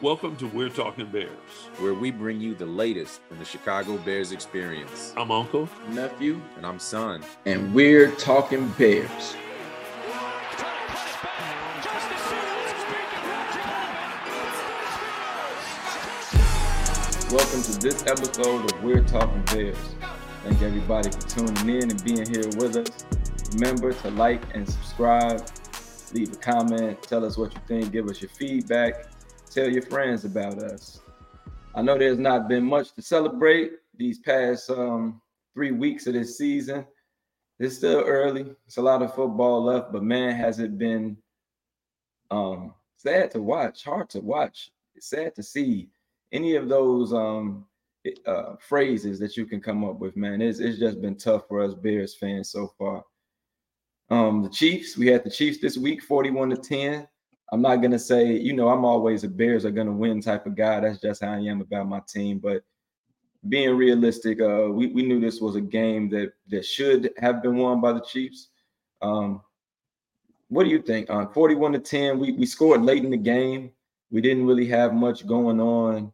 Welcome to We're Talking Bears. where we bring you the latest in the Chicago Bears experience. I'm Uncle. nephew, And I'm Son. and we're talking Bears. Welcome to this episode of We're Talking Bears. Thank everybody for tuning in and being here with us. Remember to like and subscribe, leave a comment, tell us what you think, give us your feedback, tell your friends about us. I know there's not been much to celebrate these past um, three weeks of this season. It's still early. It's a lot of football left, but man, has it been um, sad to watch, hard to watch. It's sad to see any of those um, uh, phrases that you can come up with, man. It's, it's just been tough for us Bears fans so far. Um, the Chiefs, we had the Chiefs this week, 41 to 10. I'm not gonna say, you know, I'm always a Bears are gonna win type of guy. That's just how I am about my team. But being realistic, uh, we, we knew this was a game that that should have been won by the Chiefs. Um, what do you think? On 41 to 10, we, we scored late in the game. We didn't really have much going on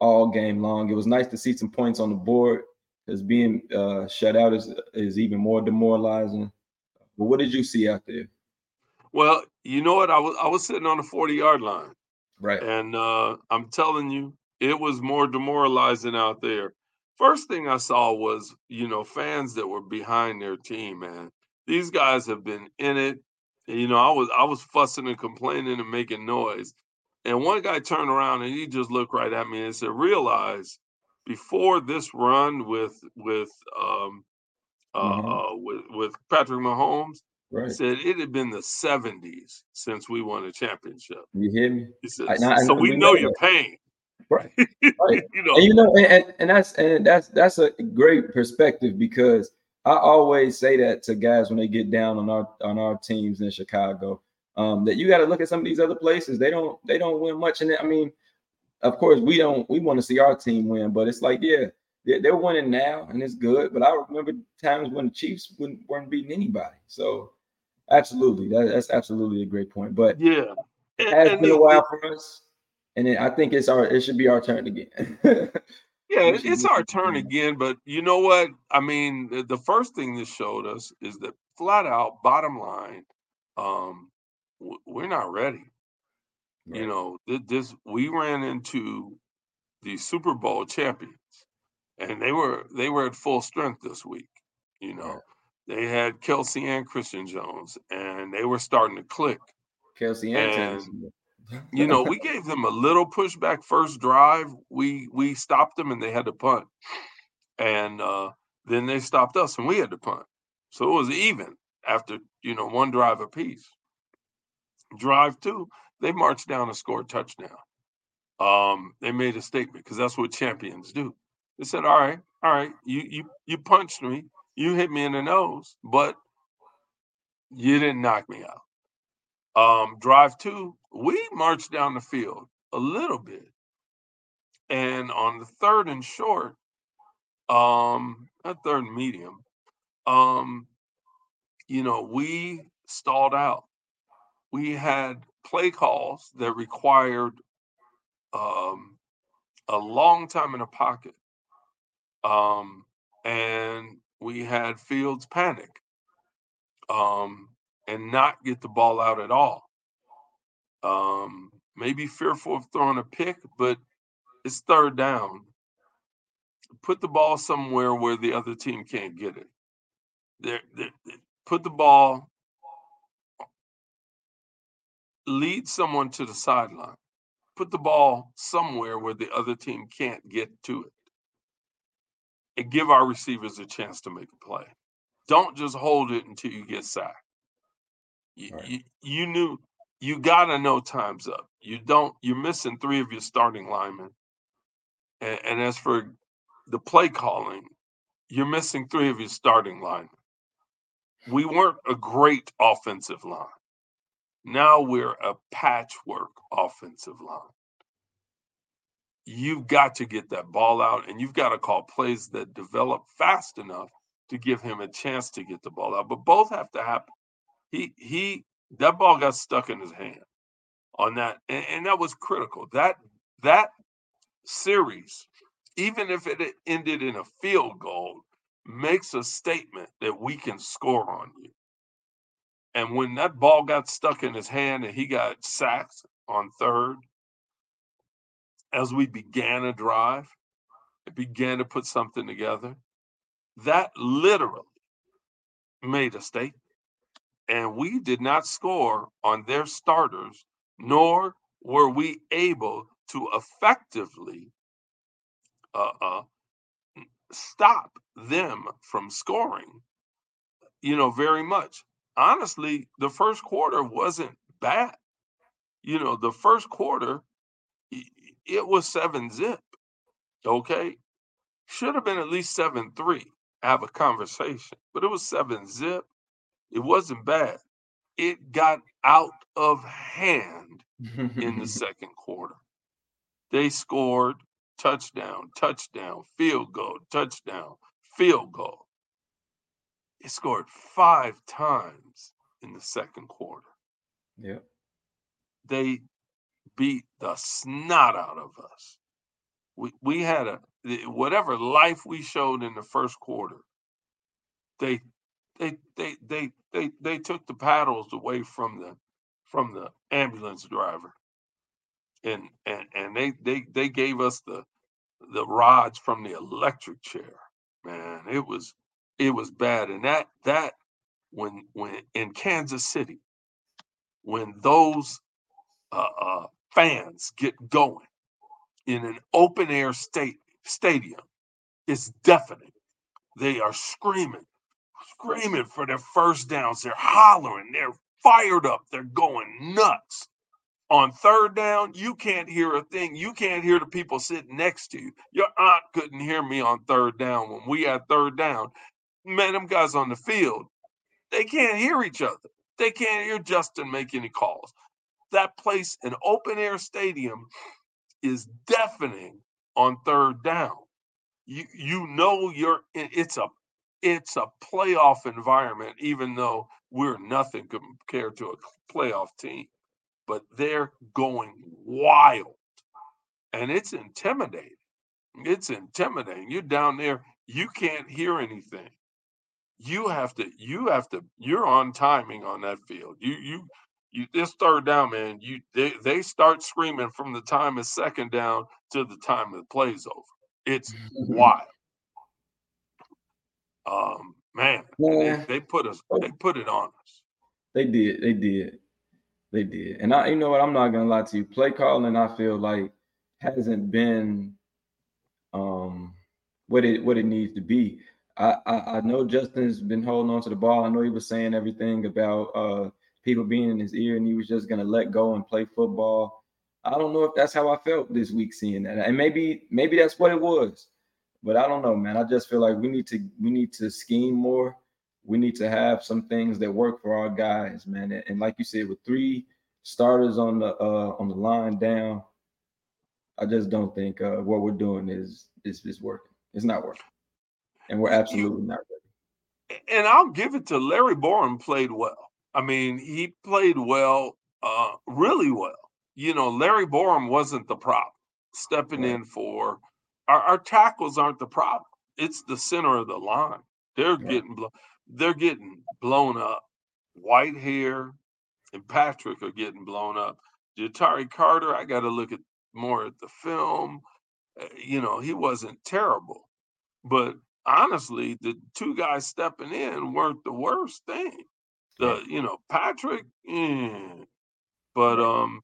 all game long. It was nice to see some points on the board because being uh, shut out is is even more demoralizing. But what did you see out there? Well, you know what? I was I was sitting on the 40 yard line, Right. and uh, I'm telling you, it was more demoralizing out there. First thing I saw was, you know, fans that were behind their team, man. These guys have been in it. You know, I was I was fussing and complaining and making noise. And one guy turned around and he just looked right at me and said, realize before this run with with um uh, Mhm. uh with with Patrick Mahomes, Right. said it had been the 70s since we won a championship. You hear me? He said, I- so and we know your pain. Right. Right. you know, And you know, and, and, and that's and that's that's a great perspective because I always say that to guys when they get down on our on our teams in Chicago. Um, that you got to look at some of these other places. They don't they don't win much. And I mean, of course, we don't we want to see our team win, but it's like, yeah, they're, they're winning now and it's good. But I remember times when the Chiefs wouldn't, weren't beating anybody. So absolutely, that, that's absolutely a great point. But yeah. It has and been a while for us. And it, I think it's our it should be our turn again. Yeah, it's our turn again, but you know what? I mean, the, the first thing this showed us is that flat out, bottom line, um, w- we're not ready. You know, th- this we ran into the Super Bowl champions, and they were they were at full strength this week. You know, Right. They had Kelce and Christian Jones, and they were starting to click. Kelce and And, you know, we gave them a little pushback first drive. We we stopped them and they had to punt. And uh, then they stopped us and we had to punt. So it was even after, you know, one drive apiece. Drive two, they marched down and scored a touchdown. Um, they made a statement because that's what champions do. They said, All right, all right, you you you punched me, you hit me in the nose, but you didn't knock me out um, drive two, we marched down the field a little bit. And on the third and short, um, not third and medium, um, you know, we stalled out. We had play calls that required um, a long time in a pocket. Um, and we had Fields panic um, and not get the ball out at all. Um, maybe fearful of throwing a pick, but it's third down. Put the ball somewhere where the other team can't get it. There- there- put the ball, lead someone to the sideline. Put the ball somewhere where the other team can't get to it. And give our receivers a chance to make a play. Don't just hold it until you get sacked. You, Right. you, you knew you gotta know time's up. You don't. You're missing three of your starting linemen, and, and as for the play calling, you're missing three of your starting linemen. We weren't a great offensive line. Now we're a patchwork offensive line. You've got to get that ball out, and you've got to call plays that develop fast enough to give him a chance to get the ball out. But both have to happen. He he that ball got stuck in his hand on that, and, and that was critical. That that series, even if it ended in a field goal, makes a statement that we can score on you. And when that ball got stuck in his hand and he got sacked on third, as we began a drive, it began to put something together. That literally made a statement. And we did not score on their starters, nor were we able to effectively uh, uh, stop them from scoring, you know, very much. Honestly, the first quarter wasn't bad. You know, the first quarter, it was seven zip. Okay. Should have been at least seven three. Have a conversation, but it was seven zip. It wasn't bad. It got out of hand in the second quarter. They scored touchdown, touchdown, field goal, touchdown, field goal. They scored five times in the second quarter. Yeah. They beat the snot out of us. We we had a whatever life we showed in the first quarter. They they they they they they took the paddles away from the from the ambulance driver and and and they they they gave us the the rods from the electric chair man it was it was bad and that that when when in kansas city when those uh, uh, fans get going in an open air state stadium it's deafening they are screaming screaming for their first downs they're hollering they're fired up they're going nuts on third down, you can't hear a thing. You can't hear the people sitting next to you. Your aunt couldn't hear me on third down when we had third down. Man, them guys on the field, they can't hear each other. They can't hear Justin make any calls. That place, an open air stadium, is deafening on third down. You you know you're it's a it's a playoff environment, even though we're nothing compared to a playoff team but they're going wild and it's intimidating. It's intimidating. You're down there, you can't hear anything. You have to, you have to, you're on timing on that field. You, you, you, this third down, man, you, they, they start screaming from the time it's second down to the time the play's over. It's wild. Um, man, yeah. they, they put us, they put it on us. They did, they did. They did. And I, you know what? I'm not gonna lie to you. Play calling, I feel like hasn't been um what it what it needs to be. I, I, I know Justin's been holding on to the ball. I know he was saying everything about uh people being in his ear and he was just gonna let go and play football. I don't know if that's how I felt this week seeing that. And maybe maybe that's what it was. But I don't know, man. I just feel like we need to we need to scheme more we need to have some things that work for our guys, man. And, and like you said, with three starters on the uh, on the line down, I just don't think uh, what we're doing is is is working. It's not working, and we're absolutely not ready. And I'll give it to Larry Borom. Played well. I mean, he played well, uh, really well. You know, Larry Borom wasn't the problem. Stepping in for our, our tackles aren't the problem. It's the center of the line. They're right. getting blown they're getting blown up. Whitehair and Patrick are getting blown up. Ja'Tyre Carter, I got to look at more at the film. Uh, you know, he wasn't terrible, but honestly, the two guys stepping in weren't the worst thing. The you know Patrick, eh. but um,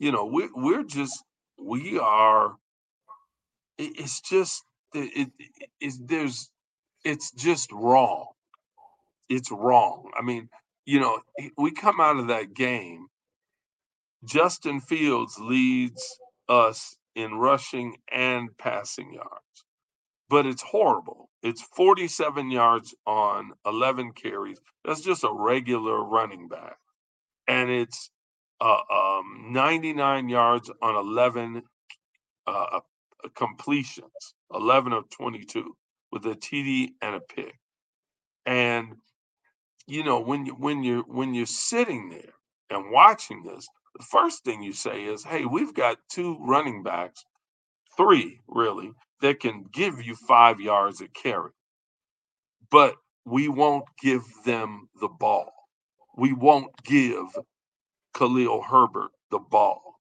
you know we we're just we are. It, it's just it, it, it's there's it's just wrong it's wrong. I mean, you know, we come out of that game. Justin Fields leads us in rushing and passing yards, but it's horrible. It's 47 yards on 11 carries. That's just a regular running back. And it's uh, um, 99 yards on 11 uh, uh completions, 11 of 22 with a TD and a pick. And you know when you when you're when you're sitting there and watching this the first thing you say is, hey, we've got two running backs, three really, that can give you five yards a carry. But we won't give them the ball. We won't give Khalil Herbert the ball.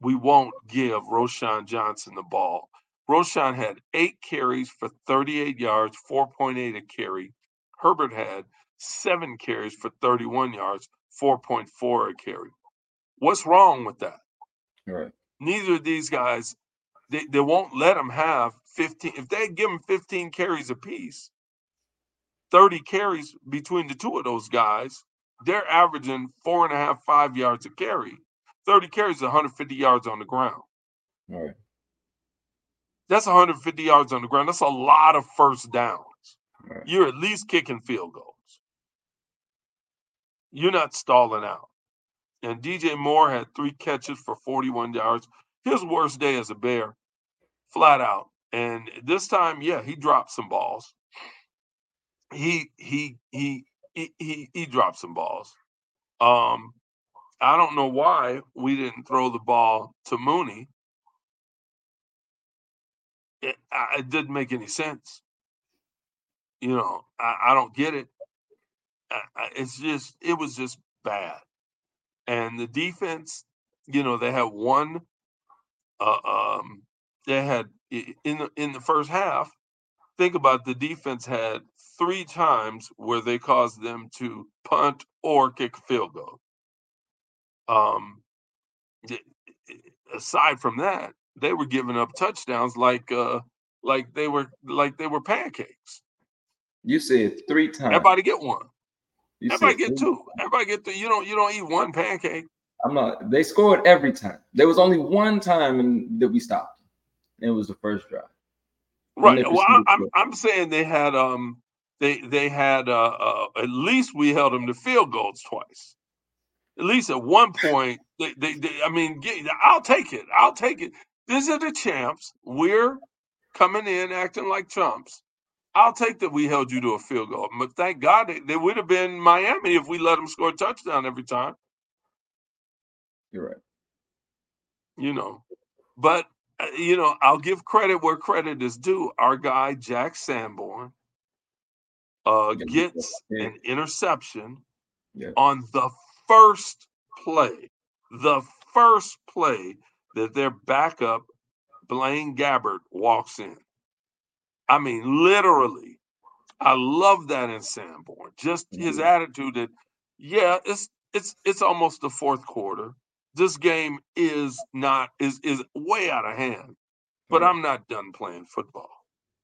We won't give Roschon Johnson the ball. Roschon had eight carries for 38 yards, 4.8 a carry. Herbert had seven carries for 31 yards, 4.4 a carry. What's wrong with that? Right. Neither of these guys, they, they won't let them have 15. If they give them 15 carries apiece, 30 carries between the two of those guys, they're averaging four and a half, five yards a carry. 30 carries 150 yards on the ground. Right. That's 150 yards on the ground. That's a lot of first downs. Right. You're at least kicking field goals. You're not stalling out. And DJ Moore had three catches for 41 yards. His worst day as a Bear, flat out. And this time, yeah, he dropped some balls. He he he he he, he dropped some balls. Um, I don't know why we didn't throw the ball to Mooney. It, it didn't make any sense. You know, I, I don't get it. I, it's just, it was just bad. And the defense, you know, they had one. Uh, um, they had in the in the first half. Think about the defense had three times where they caused them to punt or kick a field goal. Um, aside from that, they were giving up touchdowns like uh like they were like they were pancakes. You said three times. Everybody get one. You Everybody get two. Everybody get two. You don't you don't eat one pancake. I'm not. They scored every time. There was only one time in, that we stopped. And it was the first drive. Right. Well, I, I'm I'm saying they had um they they had uh, uh at least we held them to field goals twice. At least at one point they they, they I mean get, I'll take it. I'll take it. These are the champs. We're coming in acting like chumps. I'll take that we held you to a field goal. But thank God they, they would have been Miami if we let them score a touchdown every time. You're right. you know. But uh, you know, I'll give credit where credit is due. Our guy Jack Sanborn uh, gets an interception Yeah. on the first play, the first play that their backup Blaine Gabbert walks in. I mean, literally. I love that in Sanborn. Just his Mhm. attitude that, yeah, it's it's it's almost the fourth quarter. This game is not is is way out of hand. But. I'm not done playing football.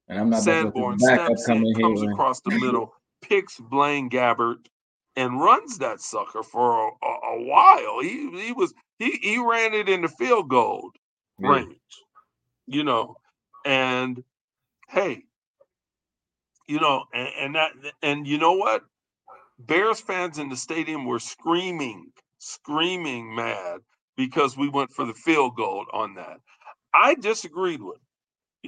And I'm not about to let Sanborn in, here. comes across the middle, picks Blaine Gabbert, and runs that sucker for a, a, a while. He he was he he ran it in the field goal Yeah. range, you know, and hey, you know, and, and that and you know what? Bears fans in the stadium were screaming, screaming mad because we went for the field goal on that. I disagreed with. it.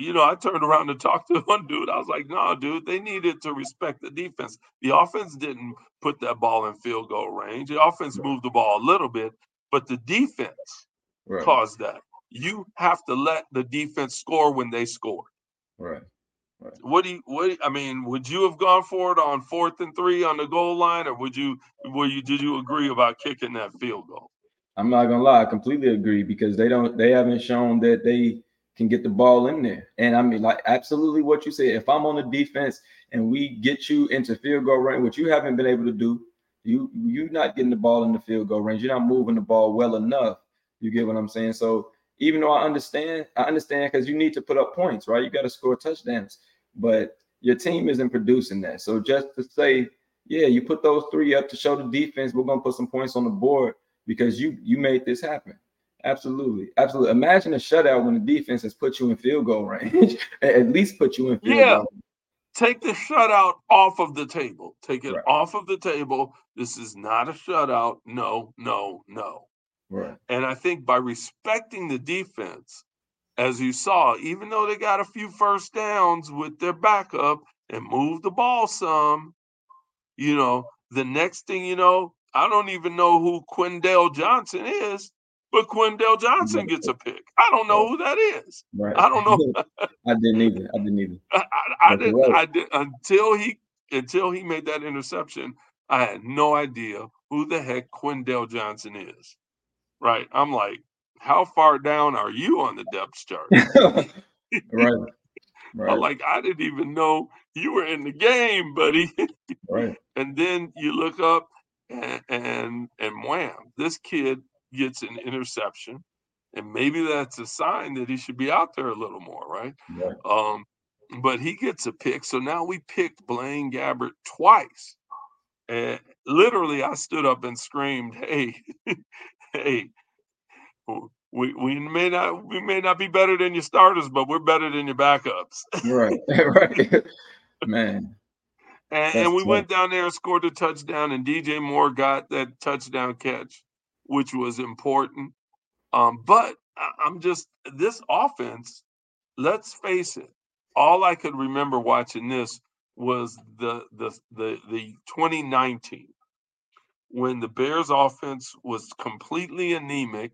You know, I turned around to talk to one dude. I was like, "No, dude, they needed to respect the defense. The offense didn't put that ball in field goal range. The offense moved the ball a little bit, but the defense Right. caused that. You have to let the defense score when they score. Right. What do you what I mean, would you have gone for it on fourth and three on the goal line, or would you were you did you agree about kicking that field goal? I'm not gonna lie, I completely agree because they don't they haven't shown that they can get the ball in there. And I mean, like absolutely what you said. If I'm on the defense and we get you into field goal range, which you haven't been able to do, you you're not getting the ball in the field goal range. You're not moving the ball well enough. You get what I'm saying? So even though I understand, I understand because you need to put up points, right? You got to score touchdowns, but your team isn't producing that. So just to say, yeah, you put those three up to show the defense, we're gonna put some points on the board because you you made this happen. Absolutely, absolutely. Imagine a shutout when the defense has put you in field goal range, at least put you in field Yeah. goal. Take the shutout off of the table. Take it Right. off of the table. This is not a shutout. No, no, no. Right. And I think by respecting the defense, as you saw, even though they got a few first downs with their backup and moved the ball some, you know, the next thing you know, I don't even know who Quindell Johnson is, but Quindell Johnson gets a pick. I don't know who that is. Right. I don't know. I didn't either. I didn't either. I, I, I didn't. right. I did until he until he made that interception. I had no idea who the heck Quindell Johnson is. Right. I'm like, how far down are you on the depth chart? right. Right. like, I didn't even know you were in the game, buddy. Right. and then you look up and, and and wham, this kid gets an interception. And maybe that's a sign that he should be out there a little more, right? Right. Um, but he gets a pick. So now we picked Blaine Gabbert twice. And literally I stood up and screamed, Hey, hey, we, we may not we may not be better than your starters, but we're better than your backups. Right. right. Man. And, and we tough. went down there and scored a touchdown, and DJ Moore got that touchdown catch, which was important. Um, but I- I'm just this offense. Let's face it. All I could remember watching this was the the the the 2019 when the Bears offense was completely anemic,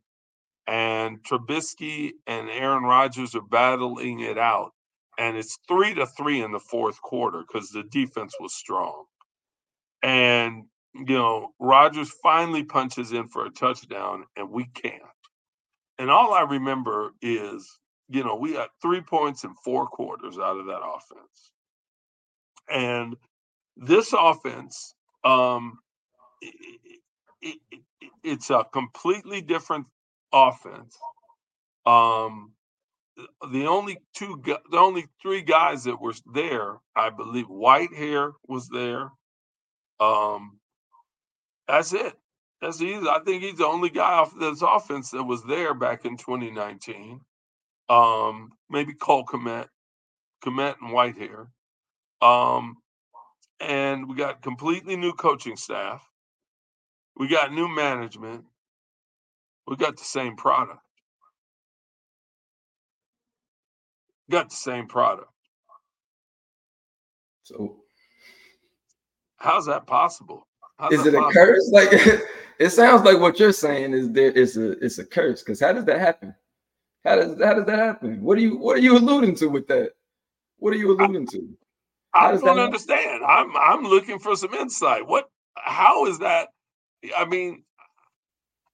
and Trubisky and Aaron Rodgers are battling it out and it's three to three in the fourth quarter because the defense was strong. And you know, Rodgers finally punches in for a touchdown, and we can't. And all I remember is, you know, we got three points in four quarters out of that offense. And this offense, um, i- i- i- i- it's a completely different offense. Um, the only two the only three guys that were there i believe whitehair was there. Um that's it. That's easy. I think he's the only guy off this offense that was there back in 2019 um maybe cole Kmet, Kmet and whitehair. Um and we got completely new coaching staff. We got new management we got the same product got the same product So How's that possible? How's is that it a curse? Like it sounds like what you're saying is there it's a it's a curse. Because how does that happen? How does how does that happen? What are you what are you alluding to with that? What are you alluding to? how I don't understand. I'm I'm looking for some insight. What? How is that? I mean,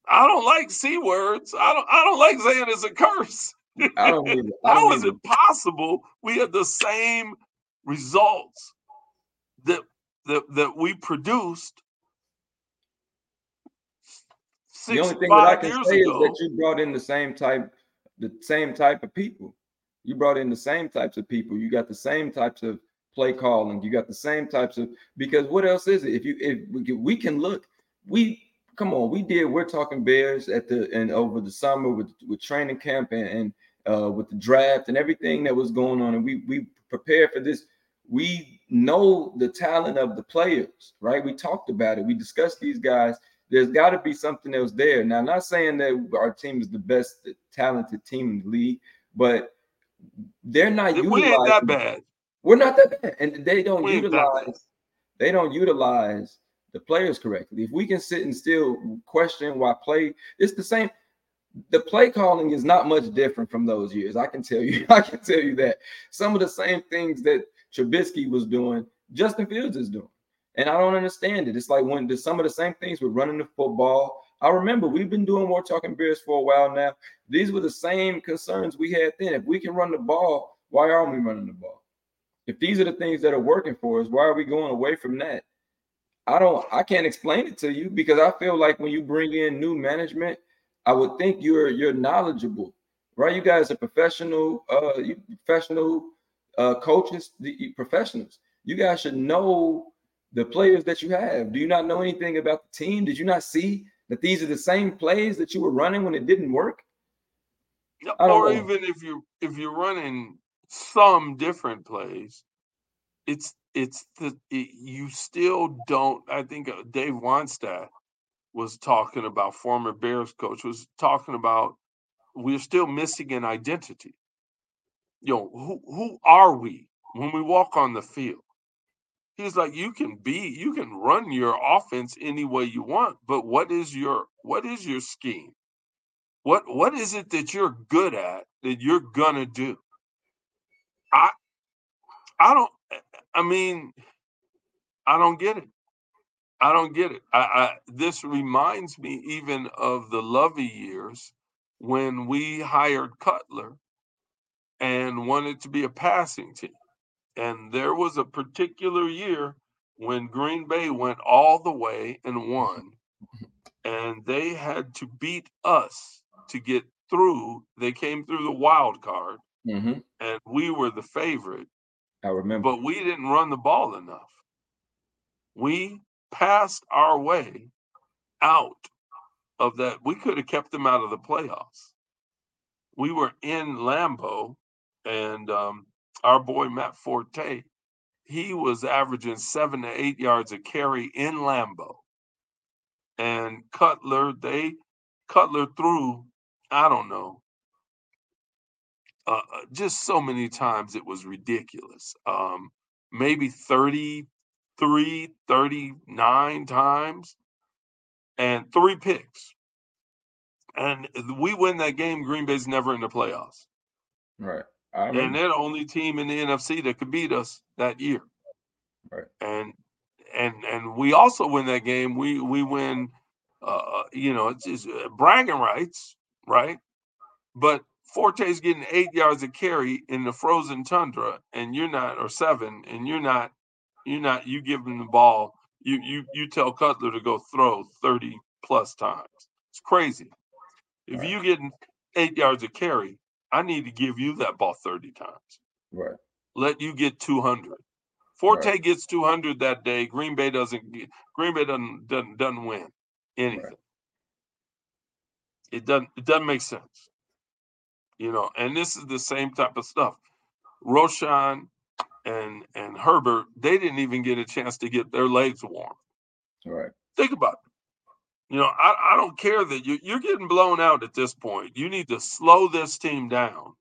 I don't like c words. I don't. I don't like saying it's a curse. I don't either. How is it possible we had the same results that that that we produced The only six thing that I can say is that you brought in the same type, the same type of people. You brought in the same types of people. You got the same types of play calling. You got the same types of because what else is it? If you if we can look, we come on, we did. We're talking Bears at the and over the summer with with training camp and, and uh, with the draft and everything that was going on, and we we prepared for this. We know the talent of the players, right? We talked about it. We discussed these guys there's got to be something else there. Now, I'm not saying that our team is the best talented team in the league, but they're not we utilizing. ain't that bad. We're not that bad, and they don't We ain't that bad. utilize. They don't utilize the players correctly. If we can sit and still question why play, it's the same. The play calling is not much different from those years. I can tell you. I can tell you that some of the same things that Trubisky was doing, Justin Fields is doing. And I don't understand it. It's like when the, some of the same things with running the football. I remember we've been doing more talking beers for a while now. These were the same concerns we had then. If we can run the ball, why aren't we running the ball? If these are the things that are working for us, why are we going away from that? I don't I can't explain it to you because I feel like when you bring in new management, I would think you're you're knowledgeable, right? You guys are professional, uh you professional uh coaches, the professionals. You guys should know the players that you have. Do you not know anything about the team? Did you not see that these are the same plays that you were running when it didn't work? Or know. even if you if you're running some different plays, it's it's the it, you still don't. I think uh, Dave Wannstedt was talking about former Bears coach was talking about we're still missing an identity. You know who who are we when we walk on the field? He's like, you can be, you can run your offense any way you want, but what is your what is your scheme? What what is it that you're good at that you're gonna do? I I don't I mean, I don't get it. I don't get it. I, I this reminds me even of the Lovie years when we hired Cutler and wanted to be a passing team. And there was a particular year when Green Bay went all the way and won, and they had to beat us to get through. They came through the wild card, Mm-hmm. and we were the favorite, I remember. but we didn't run the ball enough. We passed our way out of that. We could have kept them out of the playoffs. We were in Lambeau, and um, our boy Matt Forte, he was averaging seven to eight yards a carry in Lambeau. And Cutler, they Cutler threw, I don't know, uh, uh, just so many times it was ridiculous. Um, maybe 33, 39 times, and three picks. And we win that game, Green Bay's never in the playoffs. right. I And remember. they're the only team in the NFC that could beat us that year. Right. And and and we also win that game. We we win uh you know, it's just uh, bragging rights, right? But Forte's getting eight yards of carry in the frozen tundra, and you're not, or seven, and you're not, you're not, you give him the ball, you you you tell Cutler to go throw 30 plus times. It's crazy. If Right. you getting eight yards of carry, I need to give you that ball 30 times. Right. Let you get 200. Forte Right. gets 200 that day. Green Bay doesn't get, Green Bay doesn't doesn't, doesn't win anything. It doesn't it doesn't make sense. You know, and this is the same type of stuff. Roschon and and Herbert, they didn't even get a chance to get their legs warm. Right. Think about it. You know, I, I don't care that you, you're getting blown out at this point. You need to slow this team down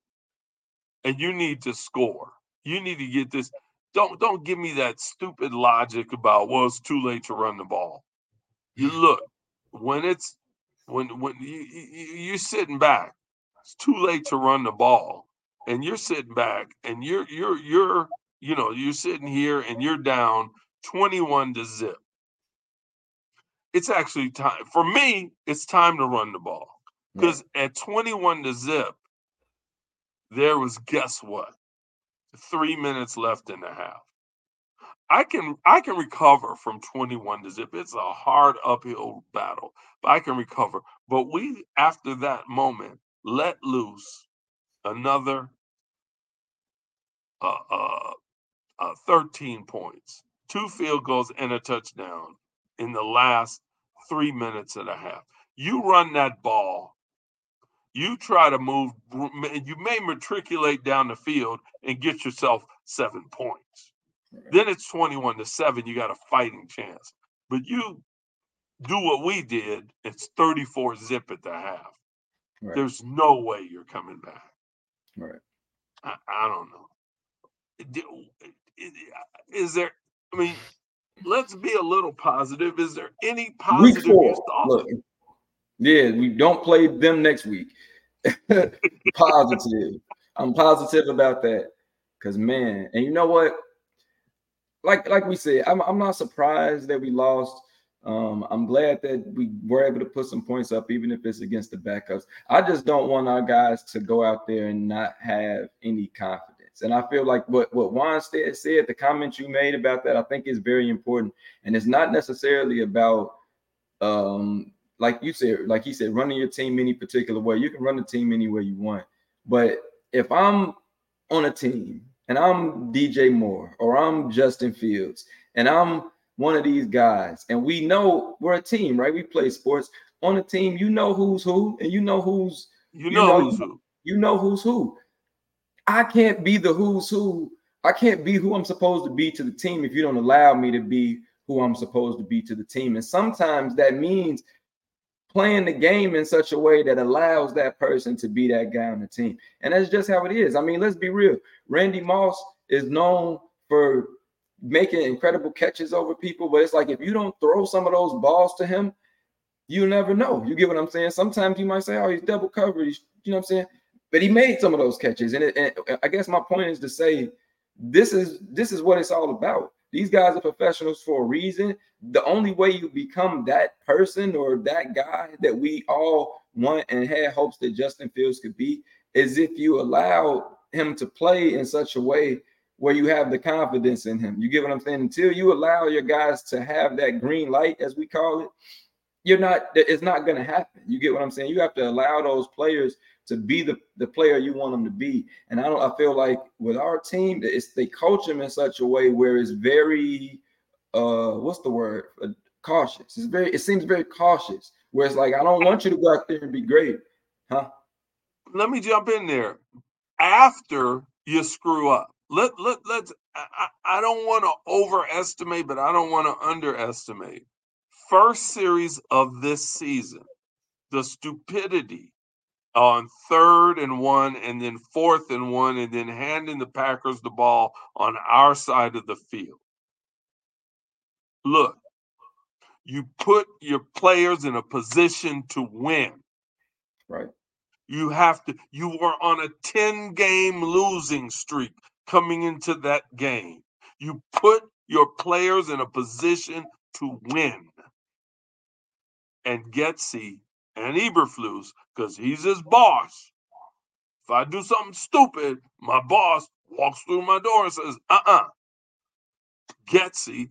and you need to score. You need to get this. Don't don't give me that stupid logic about well, it's too late to run the ball. You look when it's when when you, you you're sitting back, it's too late to run the ball, and you're sitting back and you're you're you're you know you're sitting here and you're down 21 to zip. It's actually time for me. It's time to run the ball because at 21 to zip, there was guess what? Three minutes left in the half. I can I can recover from 21 to zip. It's a hard uphill battle, but I can recover. But we after that moment let loose another uh, uh, uh, 13 points, two field goals and a touchdown in the last three minutes and a half. You run that ball, you try to move, you may matriculate down the field and get yourself seven points. Then it's 21 to 7. You got a fighting chance. But you do what we did, it's 34 zip at the half. Right. There's no way you're coming back. Right. I, I don't know. Is there, I mean, let's be a little positive. Is there any positive you four. saw? Look. Yeah, we don't play them next week. positive. I'm positive about that. Cause man, and you know what? Like like we said, I'm I'm not surprised that we lost. Um, I'm glad that we were able to put some points up, even if it's against the backups. I just don't want our guys to go out there and not have any confidence. And I feel like what what said, said the comment you made about that, I think is very important. And it's not necessarily about um like you said, like he said, running your team any particular way. You can run the team any way you want. But if I'm on a team and I'm DJ Moore or I'm Justin Fields and I'm one of these guys, and we know we're a team, right? We play sports on a team. You know who's who, and you know who's You you know, know, who's who. you know who's who. I can't be the who's who. I can't be who I'm supposed to be to the team if you don't allow me to be who I'm supposed to be to the team. And sometimes that means playing the game in such a way that allows that person to be that guy on the team. And that's just how it is. I mean, let's be real. Randy Moss is known for making incredible catches over people. But it's like if you don't throw some of those balls to him, you never know. You get what I'm saying? Sometimes you might say, "Oh, he's double covered." He's, you know what I'm saying? But he made some of those catches, and, it, and I guess my point is to say, this is this is what it's all about. These guys are professionals for a reason. The only way you become that person or that guy that we all want and had hopes that Justin Fields could be is if you allow him to play in such a way where you have the confidence in him. You get what I'm saying? Until you allow your guys to have that green light, as we call it, you're not, it's not going to happen. You get what I'm saying? You have to allow those players to be the, the player you want them to be. And I don't, I feel like with our team, it's they coach them in such a way where it's very, uh, what's the word? Uh, cautious. It's very, it seems very cautious. Where it's like, I don't want you to go out there and be great, huh? Let me jump in there. After you screw up, let let let's. I, I don't want to overestimate, but I don't want to underestimate. First series of this season, the stupidity on third and one, and then fourth and one, and then handing the Packers the ball on our side of the field. Look, you put your players in a position to win. Right. You have to, you were on a 10 game losing streak coming into that game. You put your players in a position to win. And Getsy and Eberflus, because he's his boss. If I do something stupid, my boss walks through my door and says, uh uh-uh. uh. Getsy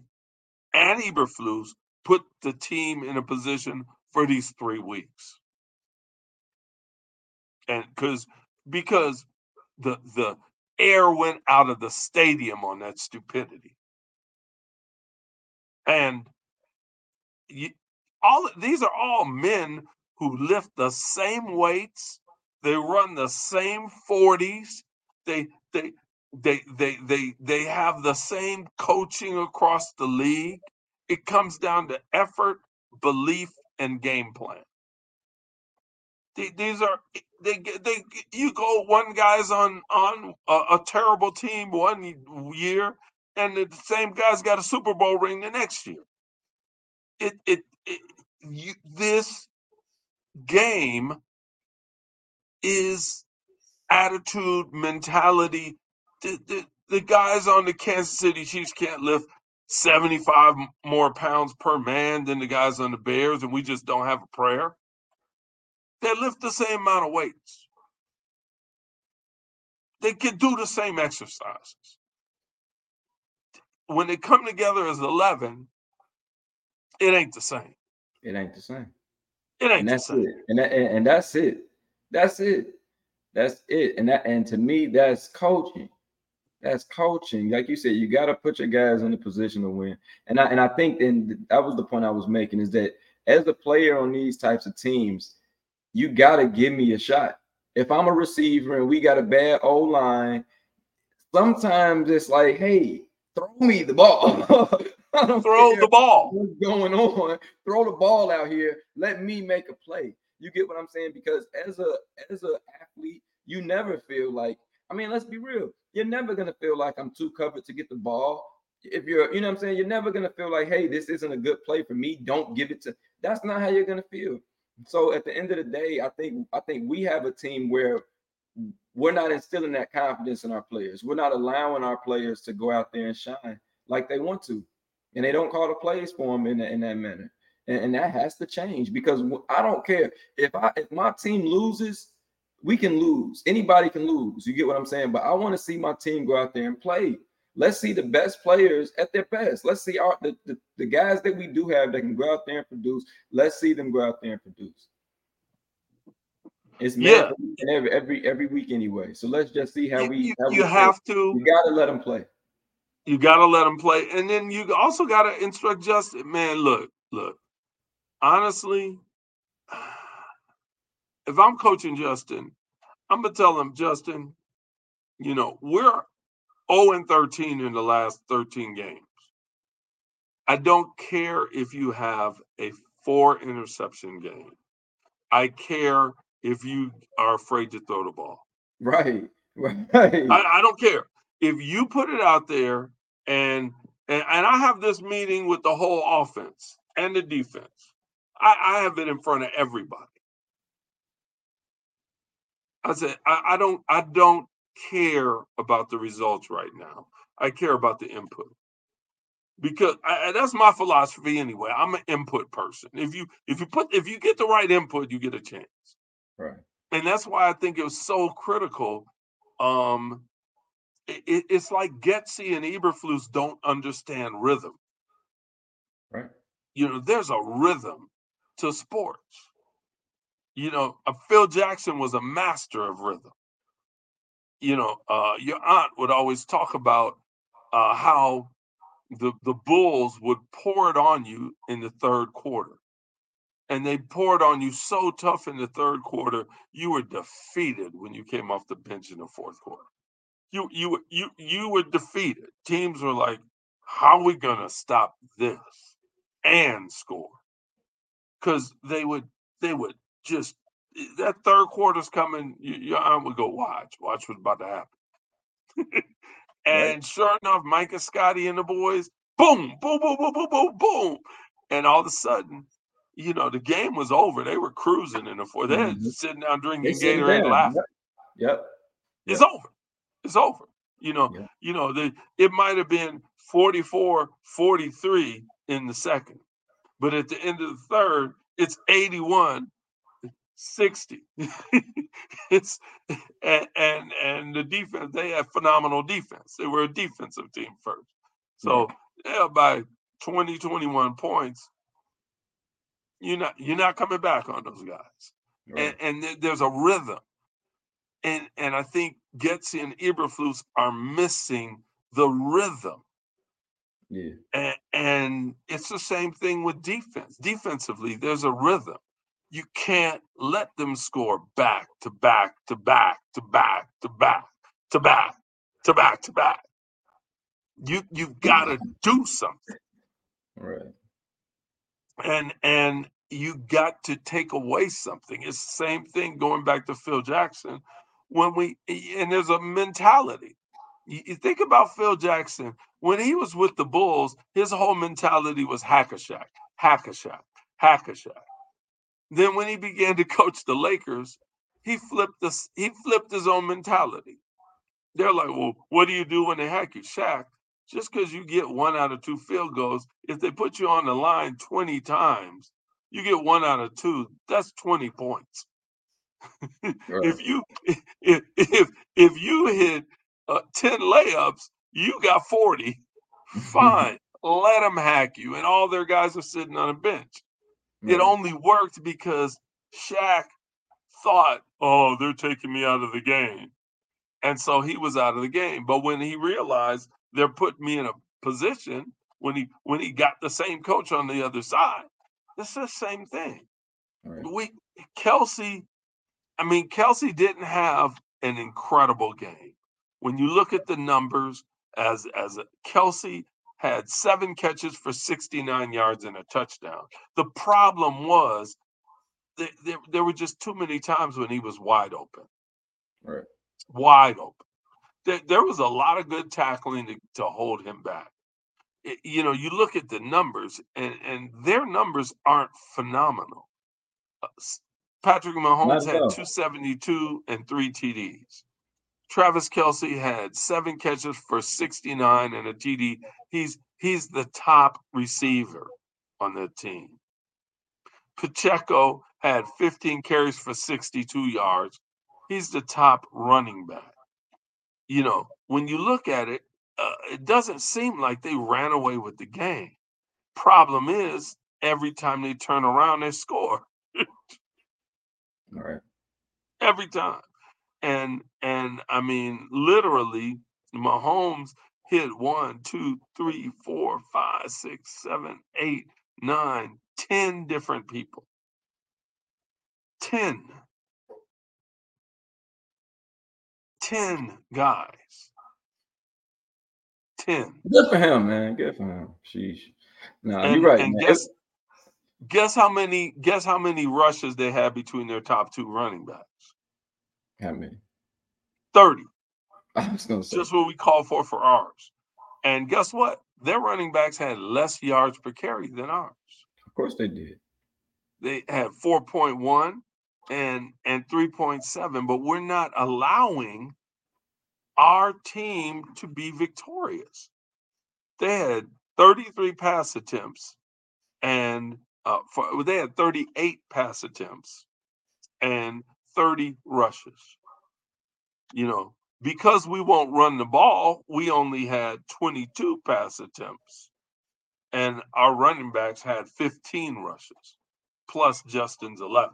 and Eberflus put the team in a position for these three weeks. And because because the the air went out of the stadium on that stupidity. And you, all these are all men who lift the same weights, they run the same 40s, they they they they they they have the same coaching across the league. It comes down to effort, belief, and game plan. These are they they you go one guy's on on a, a terrible team one year, and the same guy's got a Super Bowl ring the next year. It it, it you, this game is attitude, mentality. The, the, the guys on the Kansas City Chiefs can't lift 75 more pounds per man than the guys on the Bears, and we just don't have a prayer. They lift the same amount of weights. They can do the same exercises. When they come together as 11, it ain't the same. It ain't the same. It ain't and that's the same. it. And, that, and and that's it. That's it. That's it. And that and to me, that's coaching. That's coaching. Like you said, you got to put your guys in a position to win. And I and I think then that was the point I was making is that as a player on these types of teams, you got to give me a shot. If I'm a receiver and we got a bad O line, sometimes it's like, hey, throw me the ball. Throw the ball. What's going on? Throw the ball out here. Let me make a play. You get what I'm saying? Because as a as a athlete, you never feel like. I mean, let's be real. You're never gonna feel like I'm too covered to get the ball. If you're, you know what I'm saying, you're never gonna feel like, hey, this isn't a good play for me. Don't give it to. That's not how you're gonna feel. So at the end of the day, I think I think we have a team where we're not instilling that confidence in our players. We're not allowing our players to go out there and shine like they want to and they don't call the plays for them in, in that manner. And, and, that has to change because I don't care if I if my team loses, we can lose. Anybody can lose. You get what I'm saying? But I want to see my team go out there and play. Let's see the best players at their best. Let's see our the, the, the guys that we do have that can go out there and produce. Let's see them go out there and produce. It's yeah. every every every week anyway. So let's just see how we. How you we have play. to. You got to let them play. You gotta let them play, and then you also gotta instruct Justin. Man, look, look. Honestly, if I'm coaching Justin, I'm gonna tell him, Justin, you know, we're 0 and 13 in the last 13 games. I don't care if you have a four interception game. I care if you are afraid to throw the ball. Right. Right. I, I don't care if you put it out there and and, and I have this meeting with the whole offense and the defense. I, I have it in front of everybody. I said, I, I don't, I don't care about the results right now. I care about the input because I, that's my philosophy anyway. I'm an input person. If you if you put if you get the right input, you get a chance. Right. And that's why I think it was so critical. Um, it, it's like Getsy and Eberflus don't understand rhythm. Right. You know, there's a rhythm to sports. You know, Phil Jackson was a master of rhythm. You know, uh, your aunt would always talk about uh, how the the Bulls would pour it on you in the third quarter, and they poured on you so tough in the third quarter, you were defeated when you came off the bench in the fourth quarter. You you you you were defeated. Teams were like, "How are we gonna stop this and score?" Because they would they would just that third quarter's coming. Your aunt would go, "Watch, watch what's about to happen." And right. sure enough, Micah Scottie and the boys, boom, boom, boom, boom, boom, boom, boom. And all of a sudden, you know, the game was over. They were cruising in the fourth. They mm-hmm. sitting down drinking Gatorade laughing. Yep. yep. It's yep. over. It's over. You know, yep. you know, the it might have been 44, 43 in the second. But at the end of the third, it's 81 60. it's and, and and the defense, they have phenomenal defense. They were a defensive team first. So yeah, by 20, 21 points, you're not you're not coming back on those guys. Right. And, and there's a rhythm. And and I think Getsy and Eberflus are missing the rhythm. Yeah. And, and it's the same thing with defense. Defensively, there's a rhythm you can't let them score back to back to back to back to back to back to back to back. You you've got to do something. Right. And and you got to take away something. It's the same thing going back to Phil Jackson when we and there's a mentality. You, think about Phil Jackson when he was with the Bulls, his whole mentality was hack a Shaq, hack a Shaq, hack a Shaq. Then when he began to coach the Lakers, he flipped this, he flipped his own mentality. They're like, well, what do you do when they hack you? Shaq, just because you get one out of two field goals, if they put you on the line 20 times, you get one out of two, that's 20 points. right. if you if if if you hit uh, 10 layups, you got 40. Fine. Let them hack you. And all their guys are sitting on a bench. It only worked because Shaq thought, oh, they're taking me out of the game. And so he was out of the game. But when he realized they're putting me in a position, when he when he got the same coach on the other side, it's the same thing. Right. We Kelce, I mean, Kelce didn't have an incredible game. When you look at the numbers, as as a, Kelce had seven catches for 69 yards and a touchdown. The problem was there, there, there, were just too many times when he was wide open. Right. Wide open. There, there was a lot of good tackling to, to hold him back. It, you know, you look at the numbers, and, and their numbers aren't phenomenal. Uh, Patrick Mahomes had 272 and three TDs. Travis Kelce had seven catches for 69 and a TD. He's he's the top receiver on the team. Pacheco had 15 carries for 62 yards. He's the top running back. You know, when you look at it, uh, it doesn't seem like they ran away with the game. Problem is, every time they turn around, they score. All right. Every time and and I mean literally Mahomes hit one, two, three, four, five, six, seven, eight, nine, ten different people. Ten. Ten guys. Ten. Good for him, man. Good for him. Sheesh. No, and, you're right. And man. guess guess how many guess how many rushes they had between their top two running backs. How many? 30. I was gonna say just what we call for for ours. And guess what? their running backs had less yards per carry than ours. Of course they did. They had 4.1 and and 3.7, but we're not allowing our team to be victorious. They had 33 pass attempts and uh, for, they had 38 pass attempts and 30 rushes. You know, because we won't run the ball, we only had 22 pass attempts, and our running backs had 15 rushes, plus Justin's 11.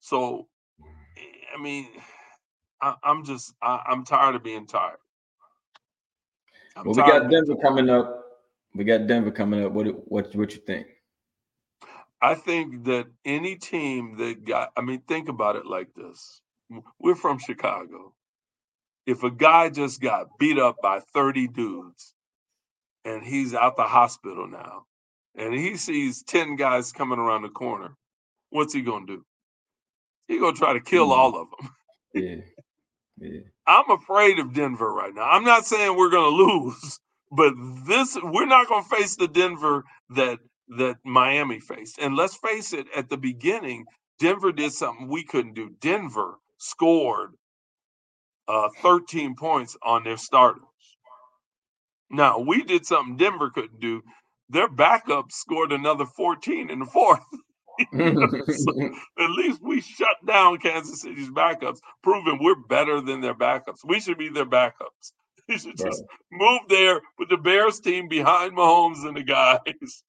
So, I mean, I, am just I, am tired of being tired. I'm well, we got Denver coming up. We got Denver coming up. What what what you think? I think that any team that got, I mean, think about it like this. We're from Chicago. If a guy just got beat up by 30 dudes and he's out the hospital now and he sees 10 guys coming around the corner, what's he going to do? He going to try to kill mm. all of them. Yeah. Yeah. I'm afraid of Denver right now. I'm not saying we're going to lose, but this we're not going to face the Denver that that Miami faced. And let's face it, at the beginning, Denver did something we couldn't do. Denver scored uh, 13 points on their starters. Now, we did something Denver couldn't do. Their backup scored another 14 in the fourth. so at least we shut down Kansas City's backups, proving we're better than their backups. We should be their backups. He should just move there with the Bears team behind Mahomes and the guys.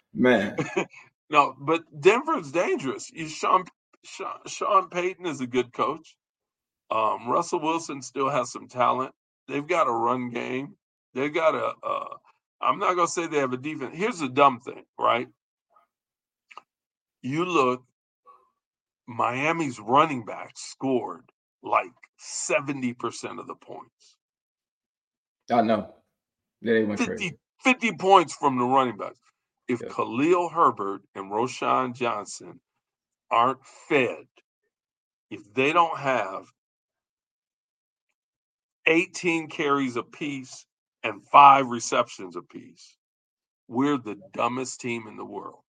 man. no, but Denver's dangerous. You Sean, Sean Sean Payton is a good coach. Um, Russell Wilson still has some talent. They've got a run game. They've got a. Uh, I'm not gonna say they have a defense. Here's the dumb thing, right? You look. Miami's running back scored like 70% of the points. I know. Yeah, they went 50, 50 points from the running backs. If. Khalil Herbert and Roschon Johnson aren't fed, if they don't have 18 carries apiece and five receptions apiece, we're the dumbest team in the world.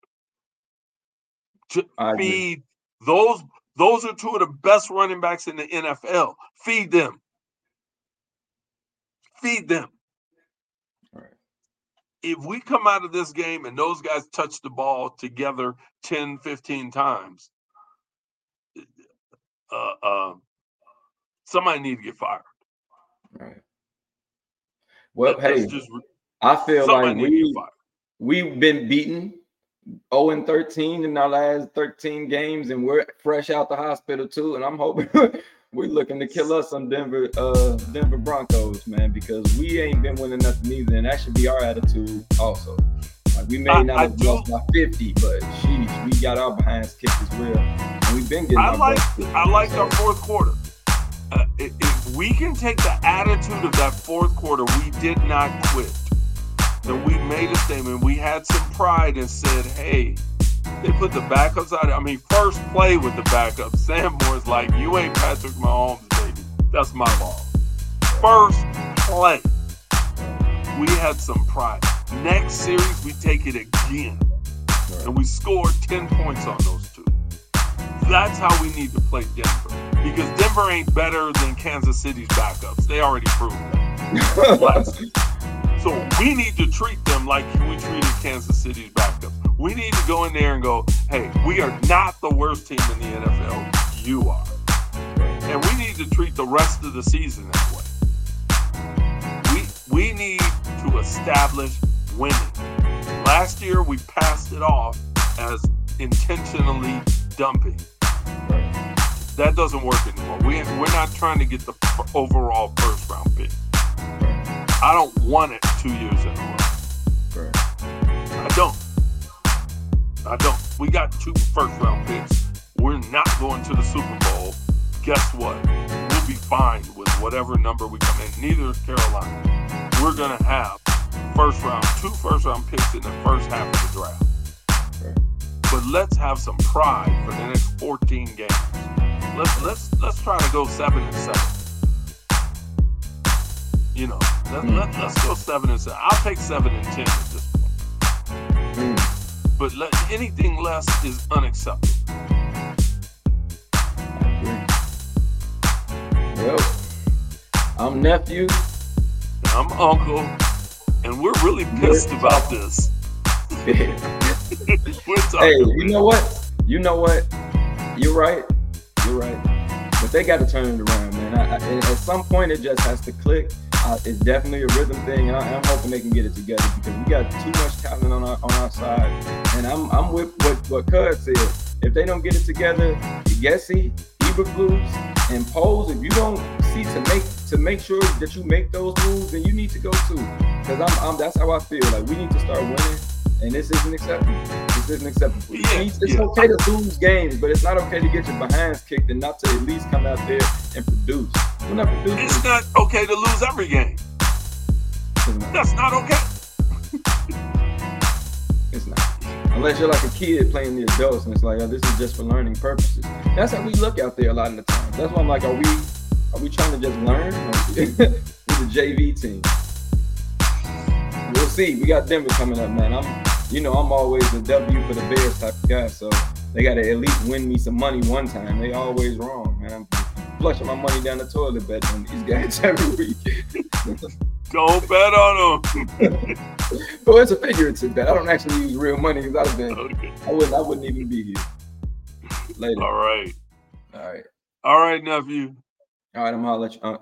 To feed those those are two of the best running backs in the NFL. Feed them. Feed them. If we come out of this game and those guys touch the ball together 10, 15 times, uh, uh, somebody need to get fired. Right. Well, that, hey, just, I feel like we, we've been beaten 0 and 13 in our last 13 games, and we're fresh out the hospital too. And I'm hoping we're looking to kill us some Denver uh Denver Broncos, man, because we ain't been winning nothing either. And that should be our attitude also. Like we may I, not have lost by 50, but sheesh, we got our behinds kicked as well. And we've been getting I like I like our fourth quarter. Uh, if we can take the attitude of that fourth quarter, we did not quit and we made a statement. We had some pride and said, hey, they put the backups out. I mean, first play with the backups. Sam Moore's like, you ain't Patrick Mahomes, baby. That's my ball. First play. We had some pride. Next series, we take it again. And we scored 10 points on those two. That's how we need to play Denver. Because Denver ain't better than Kansas City's backups. They already proved that. So we need to treat them like we treated Kansas City's backups. We need to go in there and go, hey, we are not the worst team in the NFL. You are. And we need to treat the rest of the season that way. We we need to establish winning. Last year we passed it off as intentionally dumping. That doesn't work anymore. We, we're not trying to get the overall first round pick. I don't want it two years in a row. Right. I don't. I don't. We got two first round picks. We're not going to the Super Bowl. Guess what? We'll be fine with whatever number we come in. Neither is Carolina. We're gonna have first round, two first round picks in the first half of the draft. Right. But let's have some pride for the next 14 games. Let's let's let's try to go seven and seven. you know, mm. let, us go seven and seven. I'll take seven and ten at this point. Mm. But let, anything less is unacceptable. Well, I'm nephew. I'm uncle, and we're really pissed we're about this. hey, you know what? You know what? You're right. You're right. But they got to turn it around, man. I, I, at some point, it just has to click. Uh, it's definitely a rhythm thing, and I, am hoping they can get it together because we got too much talent on our on our side. And I'm I'm with what what Cuz said. If they don't get it together, Getsy, Eberflus, and Poles, if you don't see to make to make sure that you make those moves, then you need to go too. Because I'm, I'm that's how I feel. Like we need to start winning, and this isn't acceptable. This isn't acceptable. Yeah, it's yeah. okay to lose games, but it's not okay to get your behinds kicked and not to at least come out there and produce. We're not producing. It's not okay to lose every game. That's not okay. it's not. Unless you're like a kid playing the adults and it's like, oh, this is just for learning purposes. That's how we look out there a lot of the time. That's why I'm like, are we are we trying to just learn? with the JV team. We'll see. We got Denver coming up, man. I'm you know, I'm always a W for the Bears type of guy, so they gotta at least win me some money one time. They always wrong, man. I'm flushing my money down the toilet betting on these guys every week. Don't bet on them. well, it's a figurative bet. I don't actually use real money because I've been. Okay. I wouldn't. I wouldn't even be here. Later. All right. All right. All right, nephew. All right. I'm gonna let you. Uh,